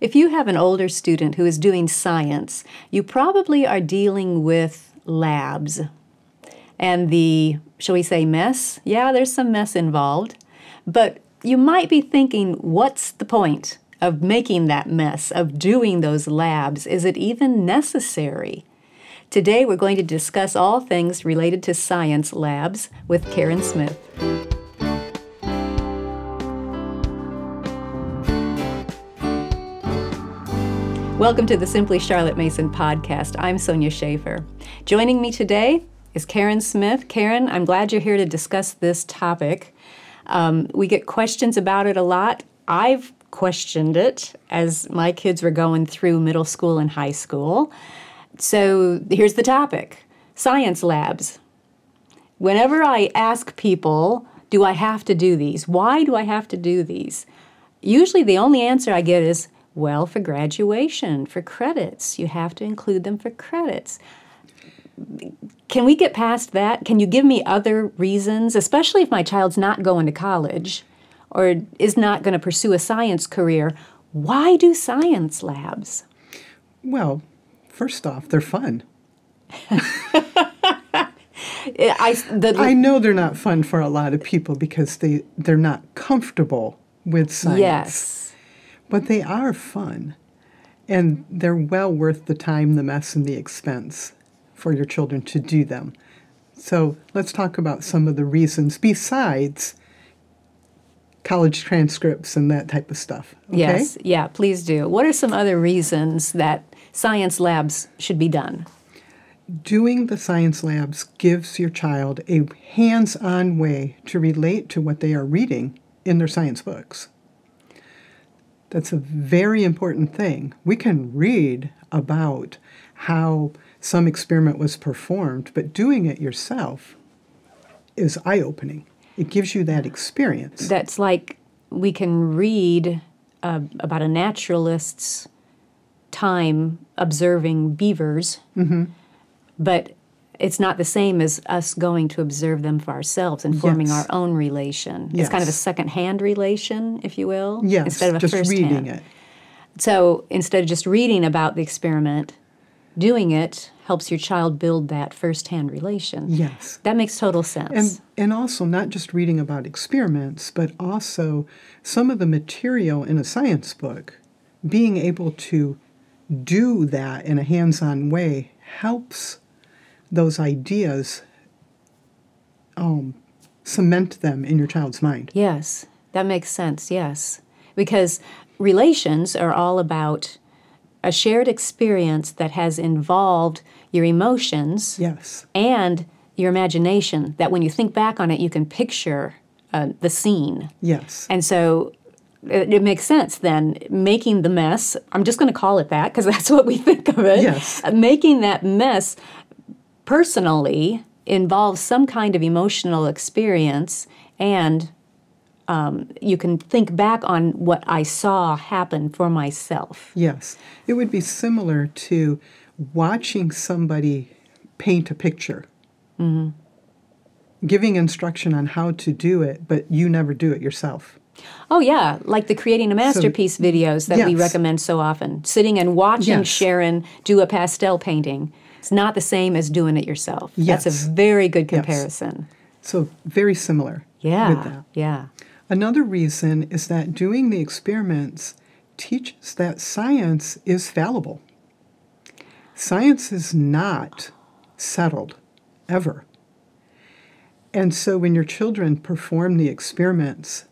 If you have an older student who is doing science, you probably are dealing with labs and the, shall we say, mess. Yeah, there's some mess involved. But you might be thinking, what's the point of making that mess, of doing those labs? Is it even necessary? Today, we're going to discuss all things related to science labs with Karen Smith. Welcome to the Simply Charlotte Mason podcast. I'm Sonya Shafer. Joining me today is Karen Smith. Karen, I'm glad you're here to discuss this topic. Um, we get questions about it a lot. I've questioned it as my kids were going through middle school and high school. So here's the topic science labs. Whenever I ask people, do I have to do these? Why do I have to do these? Usually the only answer I get is, well, for graduation, for credits. You have to include them for credits. Can we get past that? Can you give me other reasons, especially if my child's not going to college or is not going to pursue a science career? Why do science labs? Well, first off, they're fun. I, the, I know they're not fun for a lot of people because they, they're not comfortable with science. Yes. But they are fun. And they're well worth the time, the mess, and the expense for your children to do them. So let's talk about some of the reasons besides college transcripts and that type of stuff. Okay? Yes, yeah, please do. What are some other reasons that science labs should be done? Doing the science labs gives your child a hands on way to relate to what they are reading in their science books. That's a very important thing. We can read about how some experiment was performed, but doing it yourself is eye opening. It gives you that experience. That's like we can read uh, about a naturalist's time observing beavers, mm-hmm. but it's not the same as us going to observe them for ourselves and forming Yes. our own relation. Yes. It's kind of a second-hand relation, if you will, Yes, instead of a just first reading it. So instead of just reading about the experiment, doing it helps your child build that first-hand relation. Yes. That makes total sense. And, and also, not just reading about experiments, but also some of the material in a science book, being able to do that in a hands on way helps those ideas um, cement them in your child's mind. Yes, that makes sense, yes. Because relations are all about a shared experience that has involved your emotions Yes. and your imagination, that when you think back on it, you can picture uh, the scene. Yes. And so it, it makes sense then making the mess, I'm just going to call it that because that's what we think of it. Yes. Uh, Making that mess personally involves some kind of emotional experience and um, you can think back on what I saw happen for myself. Yes. It would be similar to watching somebody paint a picture, giving instruction on how to do it, but you never do it yourself. Oh, yeah, like the Creating a Masterpiece videos that we recommend so often. Sitting and watching Yes. Sharon do a pastel painting. It's not the same as doing it yourself. Yes. That's a very good comparison. Yes. So, very similar Yeah. Yeah. Another reason is that doing the experiments teaches that science is fallible. Science is not settled, ever. And so when your children perform the experiments,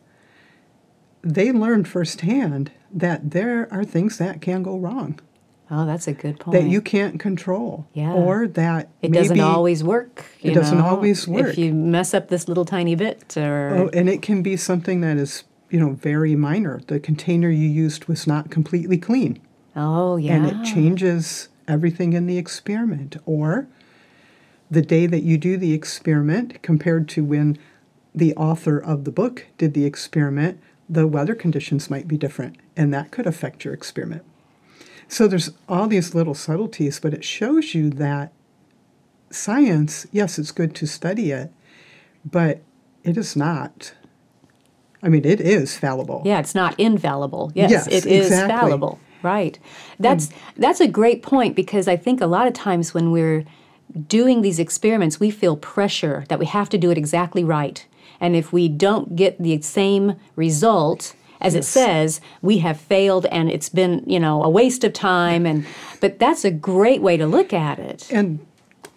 they learn firsthand that there are things that can go wrong, Oh, that's a good point. that you can't control, Yeah. or that it doesn't always work. It you doesn't always work. If you mess up this little tiny bit or Oh, and it can be something that is, you know, very minor. The container you used was not completely clean. Oh, yeah. and it changes everything in the experiment. Or the day that you do the experiment compared to when the author of the book did the experiment, the weather conditions might be different, and that could affect your experiment. So there's all these little subtleties, but it shows you that science, yes, it's good to study it, but it is not. I mean, it is fallible. Yeah, it's not infallible. Yes, Yes, it is exactly. fallible. Right. That's that's a great point because I think a lot of times when we're doing these experiments, we feel pressure that we have to do it exactly right. And if we don't get the same result as it says, we have failed and it's been, you know, a waste of time and but that's a great way to look at it. And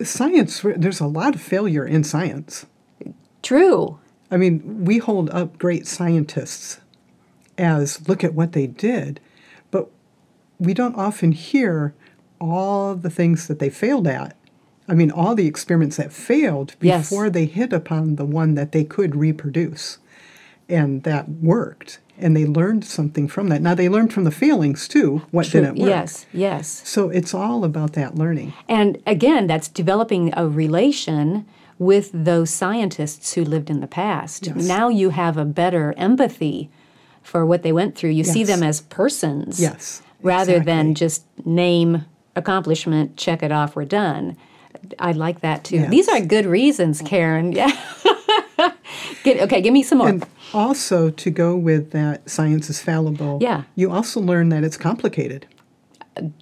science, there's a lot of failure in science. True. I mean, we hold up great scientists as look at what they did, but we don't often hear all the things that they failed at. I mean, all the experiments that failed Yes. before they hit upon the one that they could reproduce. And that worked. And they learned something from that. Now, they learned from the failings too, what True. didn't work. Yes, yes. So it's all about that learning. And again, that's developing a relation with those scientists who lived in the past. Yes. Now you have a better empathy for what they went through. You see them as persons Yes, rather than just name, accomplishment, check it off, we're done. I like that too. Yes. These are good reasons, Karen. Yeah. Get, okay, give me some more. And also, to go with that science is fallible, Yeah. you also learn that it's complicated.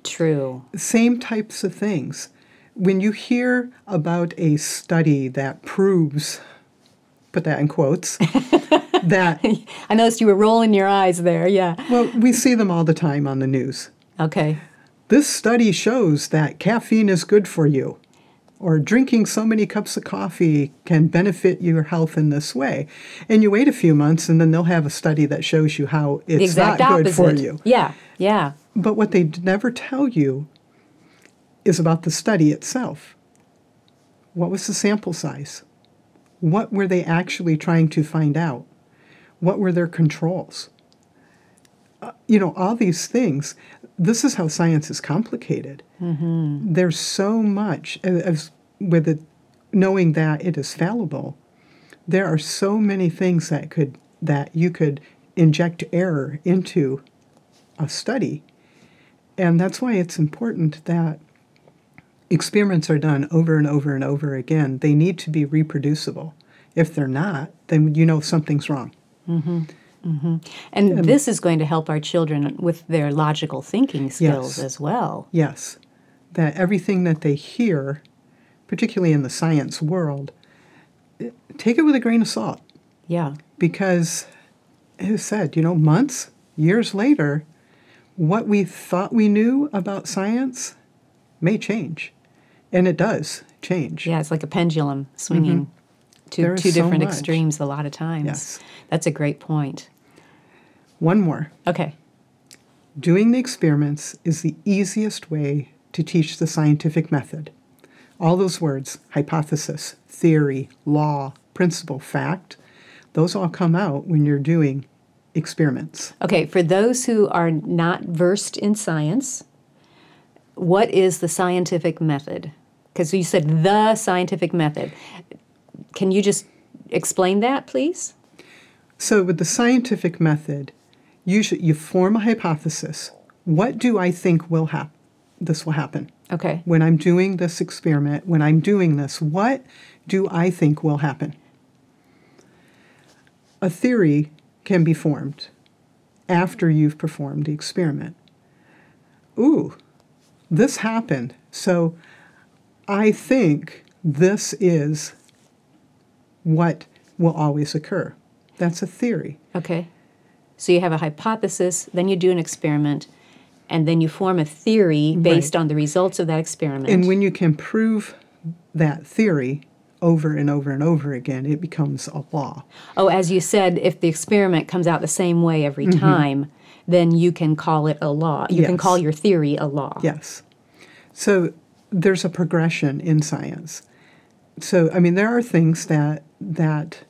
True. Same types of things. When you hear about a study that proves, put that in quotes, that, I noticed you were rolling your eyes there. Yeah. well, we see them all the time on the news. Okay. This study shows that caffeine is good for you, or drinking so many cups of coffee can benefit your health in this way. And you wait a few months, and then they'll have a study that shows you how it's not opposite. good for you. Yeah. Yeah. But what they never tell you is about the study itself. What was the sample size? What were they actually trying to find out? What were their controls? Uh, you know, all these things. This is how science is complicated. Mm-hmm. There's so much, uh, as with it, knowing that it is fallible. There are so many things that could that you could inject error into a study. And that's why it's important that experiments are done over and over and over again. They need to be reproducible. If they're not, then you know something's wrong. Mm-hmm. Mm-hmm. And this is going to help our children with their logical thinking skills Yes. as well. Yes, that everything that they hear, particularly in the science world, take it with a grain of salt Yeah. because, as I said, you know, months, years later, what we thought we knew about science may change. And it does change. Yeah, it's like a pendulum mm-hmm. swinging to two different much. extremes a lot of times. Yes. That's a great point. One more. Okay. Doing the experiments is the easiest way to teach the scientific method. All those words hypothesis, theory, law, principle, fact those all come out when you're doing experiments. Okay, for those who are not versed in science, what is the scientific method? Because you said the scientific method. Can you just explain that, please? So, with the scientific method, usually you form a hypothesis. What do I think will happen? This will happen. Okay. When I'm doing this experiment, when I'm doing this, what do I think will happen? A theory can be formed after you've performed the experiment. Ooh, this happened. So I think this is what will always occur. That's a theory. Okay. So you have a hypothesis, then you do an experiment, and then you form a theory based on the results of that experiment. And when you can prove that theory over and over and over again, it becomes a law. oh, as you said, if the experiment comes out the same way every time, then you can call it a law. You can Mm-hmm. Call your theory a law. Yes. So there's a progression in science. So I mean there are things that that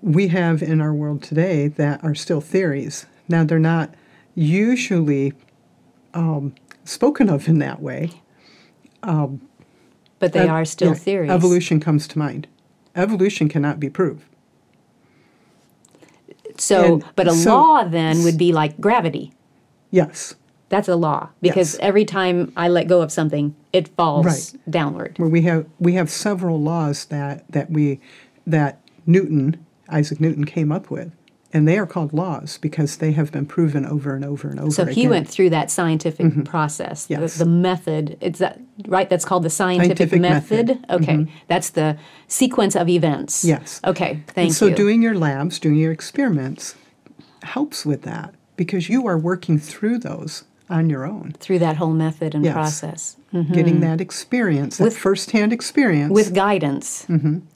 we have in our world today that are still theories. Now they're not usually um, spoken of in that way. But they Ev- are still yeah, theories. Evolution comes to mind. Evolution cannot be proved. So, and but a so- law then would be like gravity. Yes. That's a law because Yes. every time I let go of something, it falls Right. downward. where we have we have several laws that that we that Newton Isaac Newton came up with, And they are called laws because they have been proven over and over and over So again. he went through that scientific process. the- Mm-hmm. Yes. The, method. It's that right? That's called the scientific, Scientific method. method. Mm-hmm. Okay. That's the sequence of events. Yes. Okay. Thank and so you. doing your labs, doing your experiments helps with that because you are working through those on your own, through that whole method and Yes. process getting that experience, that With- firsthand experience. with guidance,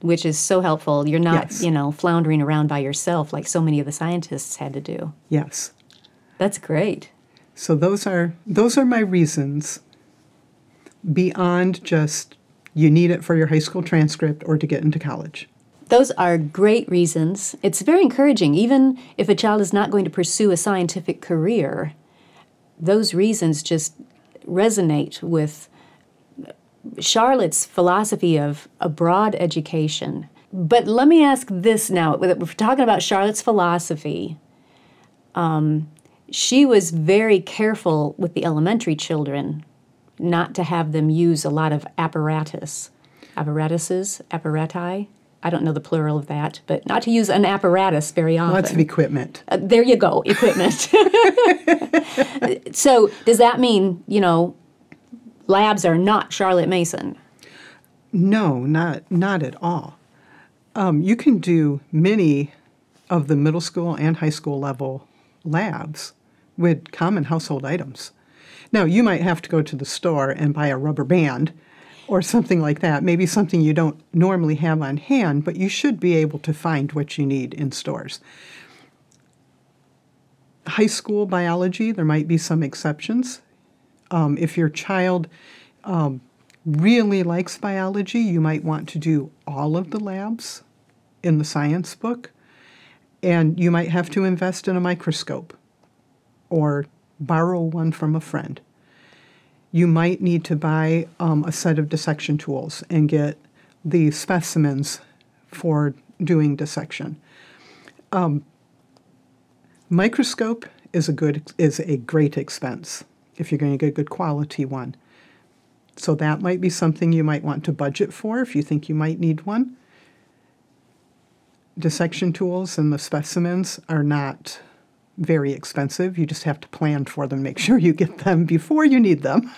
which is so helpful. You're not, Mm-hmm. Yes. you know, floundering around by yourself like so many of the scientists had to do. yes. That's great. So those are those are my reasons beyond just you need it for your high school transcript or to get into college. Those are great reasons. It's very encouraging, even if a child is not going to pursue a scientific career. Those reasons just resonate with Charlotte's philosophy of a broad education. But let me ask this now. We're talking about Charlotte's philosophy. Um, she was very careful with the elementary children not to have them use a lot of apparatus. Apparatuses? Apparati? I don't know the plural of that, but not to use an apparatus very often. Lots of equipment. Uh, there you go, equipment. so, does that mean, you know, labs are not Charlotte Mason? No, not not at all. Um, you can do many of the middle school and high school level labs with common household items. Now, you might have to go to the store and buy a rubber band or something like that, maybe something you don't normally have on hand, but you should be able to find what you need in stores. High school biology, there might be some exceptions. Um, if your child um, really likes biology, you might want to do all of the labs in the science book, and you might have to invest in a microscope or borrow one from a friend. You might need to buy um, a set of dissection tools and get the specimens for doing dissection. Um, microscope is a good is a great expense if you're going to get a good quality one. So that might be something you might want to budget for if you think you might need one. Dissection tools and the specimens are not very expensive. You just have to plan for them, make sure you get them before you need them.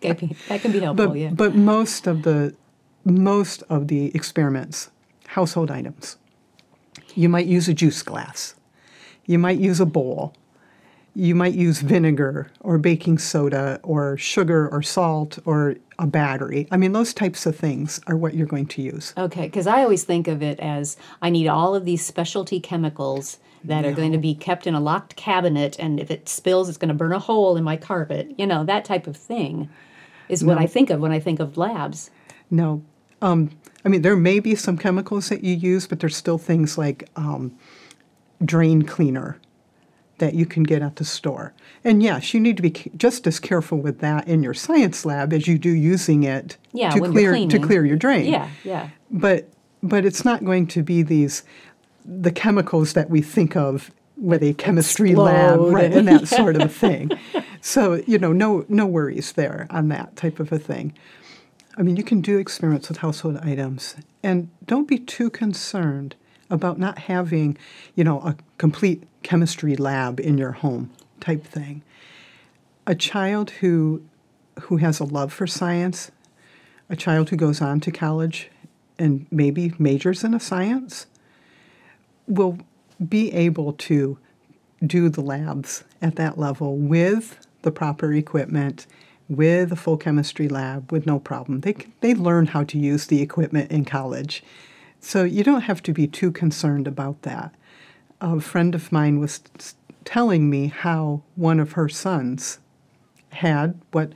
That can be, that can be helpful, But, yeah. but most of the most of the experiments, household items. You might use a juice glass. You might use a bowl. You might use vinegar or baking soda or sugar or salt or a battery. I mean, those types of things are what you're going to use. Okay, because I always think of it as I need all of these specialty chemicals that are going to be kept in a locked cabinet, and if it spills, it's going to burn a hole in my carpet. You know, that type of thing is what I think of when I think of labs. No. Um, I mean, there may be some chemicals that you use, but there's still things like um, drain cleaner that you can get at the store. And yes, you need to be just as careful with that in your science lab as you do using it Yeah, to clear to clear your drain. Yeah, yeah. But but it's not going to be these the chemicals that we think of with a chemistry lab right, and that sort of a thing. So you know, no no worries there on that type of a thing. I mean, you can do experiments with household items, and don't be too concerned about not having, you know, a complete chemistry lab in your home type thing. A child who who has a love for science, a child who goes on to college and maybe majors in a science, will be able to do the labs at that level with the proper equipment, with a full chemistry lab, with no problem. They, they learn how to use the equipment in college. So you don't have to be too concerned about that. A friend of mine was telling me how one of her sons had what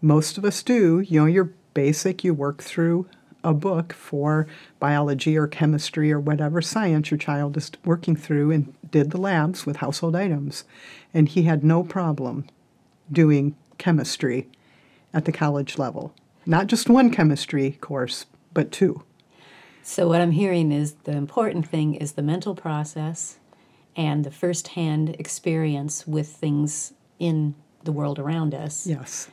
most of us do. You know, you're basic, you work through a book for biology or chemistry or whatever science your child is working through and did the labs with household items. And he had no problem doing chemistry at the college level. Not just one chemistry course, but two. So what I'm hearing is the important thing is the mental process and the firsthand experience with things in the world around us Yes.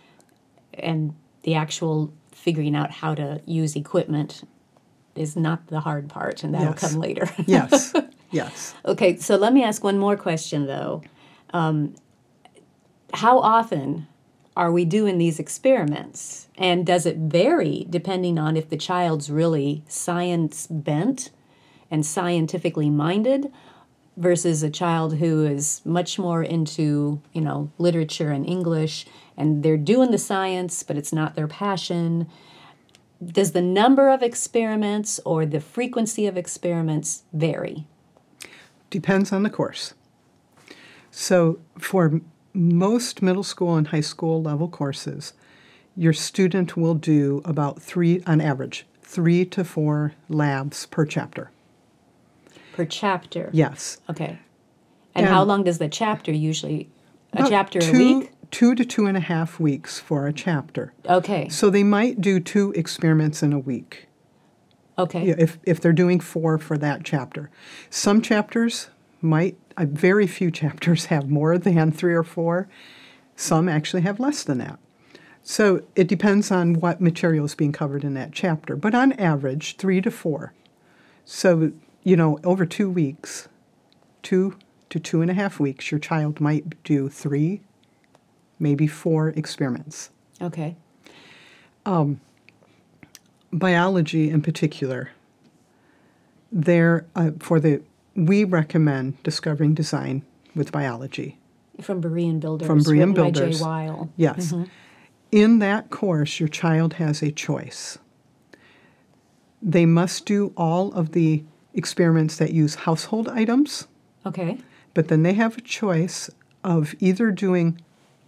and the actual figuring out how to use equipment is not the hard part and that'll Yes. come later. Yes. Yes. Okay, so let me ask one more question though. Um, how often are we doing these experiments? And does it vary depending on if the child's really science bent and scientifically minded versus a child who is much more into, you know, literature and English and they're doing the science, but it's not their passion? Does the number of experiments or the frequency of experiments vary? Depends on the course. So, for most middle school and high school level courses, your student will do about three, on average, three to four labs per chapter. Per chapter? Yes. Okay. And, And- how long does the chapter usually? A chapter two, a week? Two to two and a half weeks for a chapter. Okay. So they might do two experiments in a week. Okay. Yeah, if, if they're doing four for that chapter. Some chapters might, uh, very few chapters have more than three or four. Some actually have less than that. So it depends on what material is being covered in that chapter. But on average, three to four. So, you know, over two weeks, two to two and a half weeks, your child might do three, maybe four experiments. Okay. biology in particular, there uh, for the we recommend discovering design with biology. From Berean Builders. From Berean written by Builders. Jay Wile. Yes. In that course, your child has a choice. They must do all of the experiments that use household items, Okay. but then they have a choice of either doing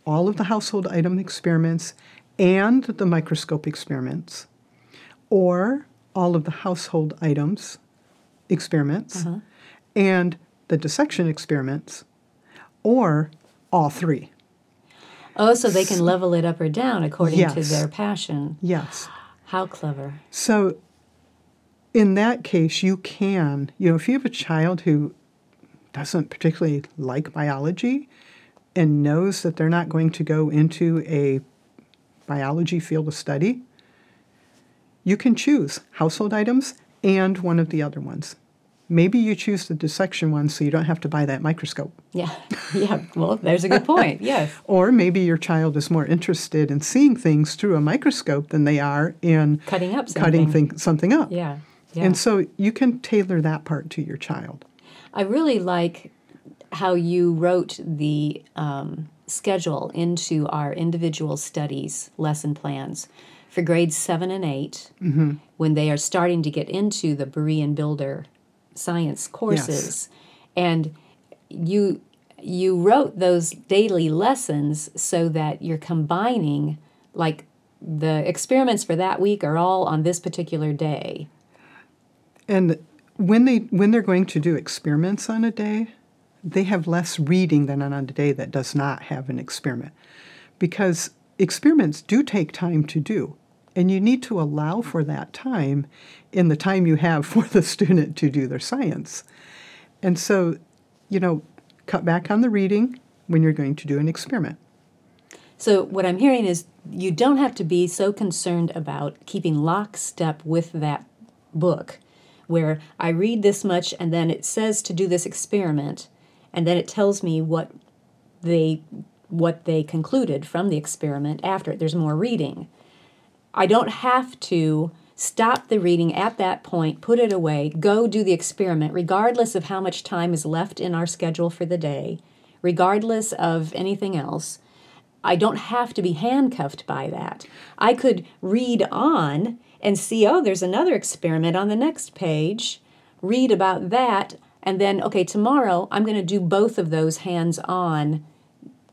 all of the household item experiments and the microscope experiments, or all of the household items experiments uh-huh. and the dissection experiments, or all three. Oh, so they can level it up or down according to their passion. Yes. How clever. So, in that case, you can, you know, if you have a child who doesn't particularly like biology and knows that they're not going to go into a biology field of study, you can choose household items and one of the other ones. Maybe you choose the dissection one so you don't have to buy that microscope. Yeah. Yeah. Well, there's a good point. Yes. Or maybe your child is more interested in seeing things through a microscope than they are in Cutting up cutting something. thing, something up. Yeah. Yeah. And so you can tailor that part to your child. I really like how you wrote the um, schedule into our individual studies lesson plans for grades seven and 8 when they are starting to get into the Berean Builder science courses. Yes. And you you wrote those daily lessons so that you're combining like the experiments for that week are all on this particular day. And when they when they're going to do experiments on a day, they have less reading than on a day that does not have an experiment. Because experiments do take time to do. And you need to allow for that time in the time you have for the student to do their science. And so, you know, cut back on the reading when you're going to do an experiment. So, what I'm hearing is you don't have to be so concerned about keeping lockstep with that book, where I read this much and then it says to do this experiment, and then it tells me what they what they concluded from the experiment after it. There's more reading. I don't have to stop the reading at that point, put it away, go do the experiment, regardless of how much time is left in our schedule for the day, regardless of anything else. I don't have to be handcuffed by that. I could read on and see, oh, there's another experiment on the next page, read about that, and then, okay, tomorrow I'm going to do both of those hands on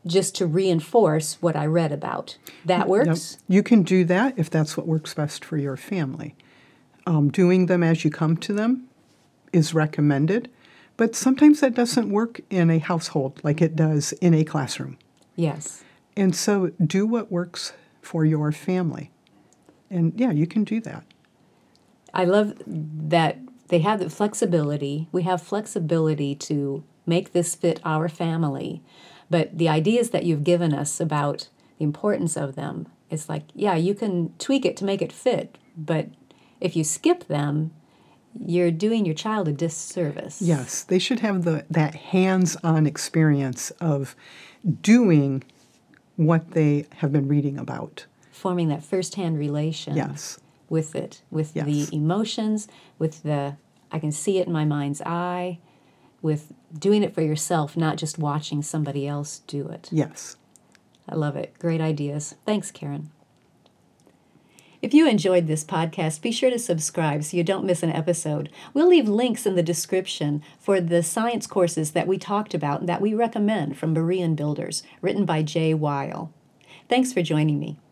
just to reinforce what I read about. That works? you can do that if that's what works best for your family. Um, doing them as you come to them is recommended, but sometimes that doesn't work in a household like it does in a classroom. Yes. And so do what works for your family. And yeah, you can do that. I love that they have the flexibility. We have flexibility to make this fit our family. But the ideas that you've given us about the importance of them, it's like, yeah, you can tweak it to make it fit. But if you skip them, you're doing your child a disservice. Yes, they should have the that hands-on experience of doing what they have been reading about. Forming that firsthand relation Yes. with it, with Yes. the emotions, with the, I can see it in my mind's eye, with doing it for yourself, not just watching somebody else do it. Yes. I love it. Great ideas. Thanks, Karen. If you enjoyed this podcast, be sure to subscribe so you don't miss an episode. We'll leave links in the description for the science courses that we talked about and that we recommend from Berean Builders, written by Jay Wile. Thanks for joining me.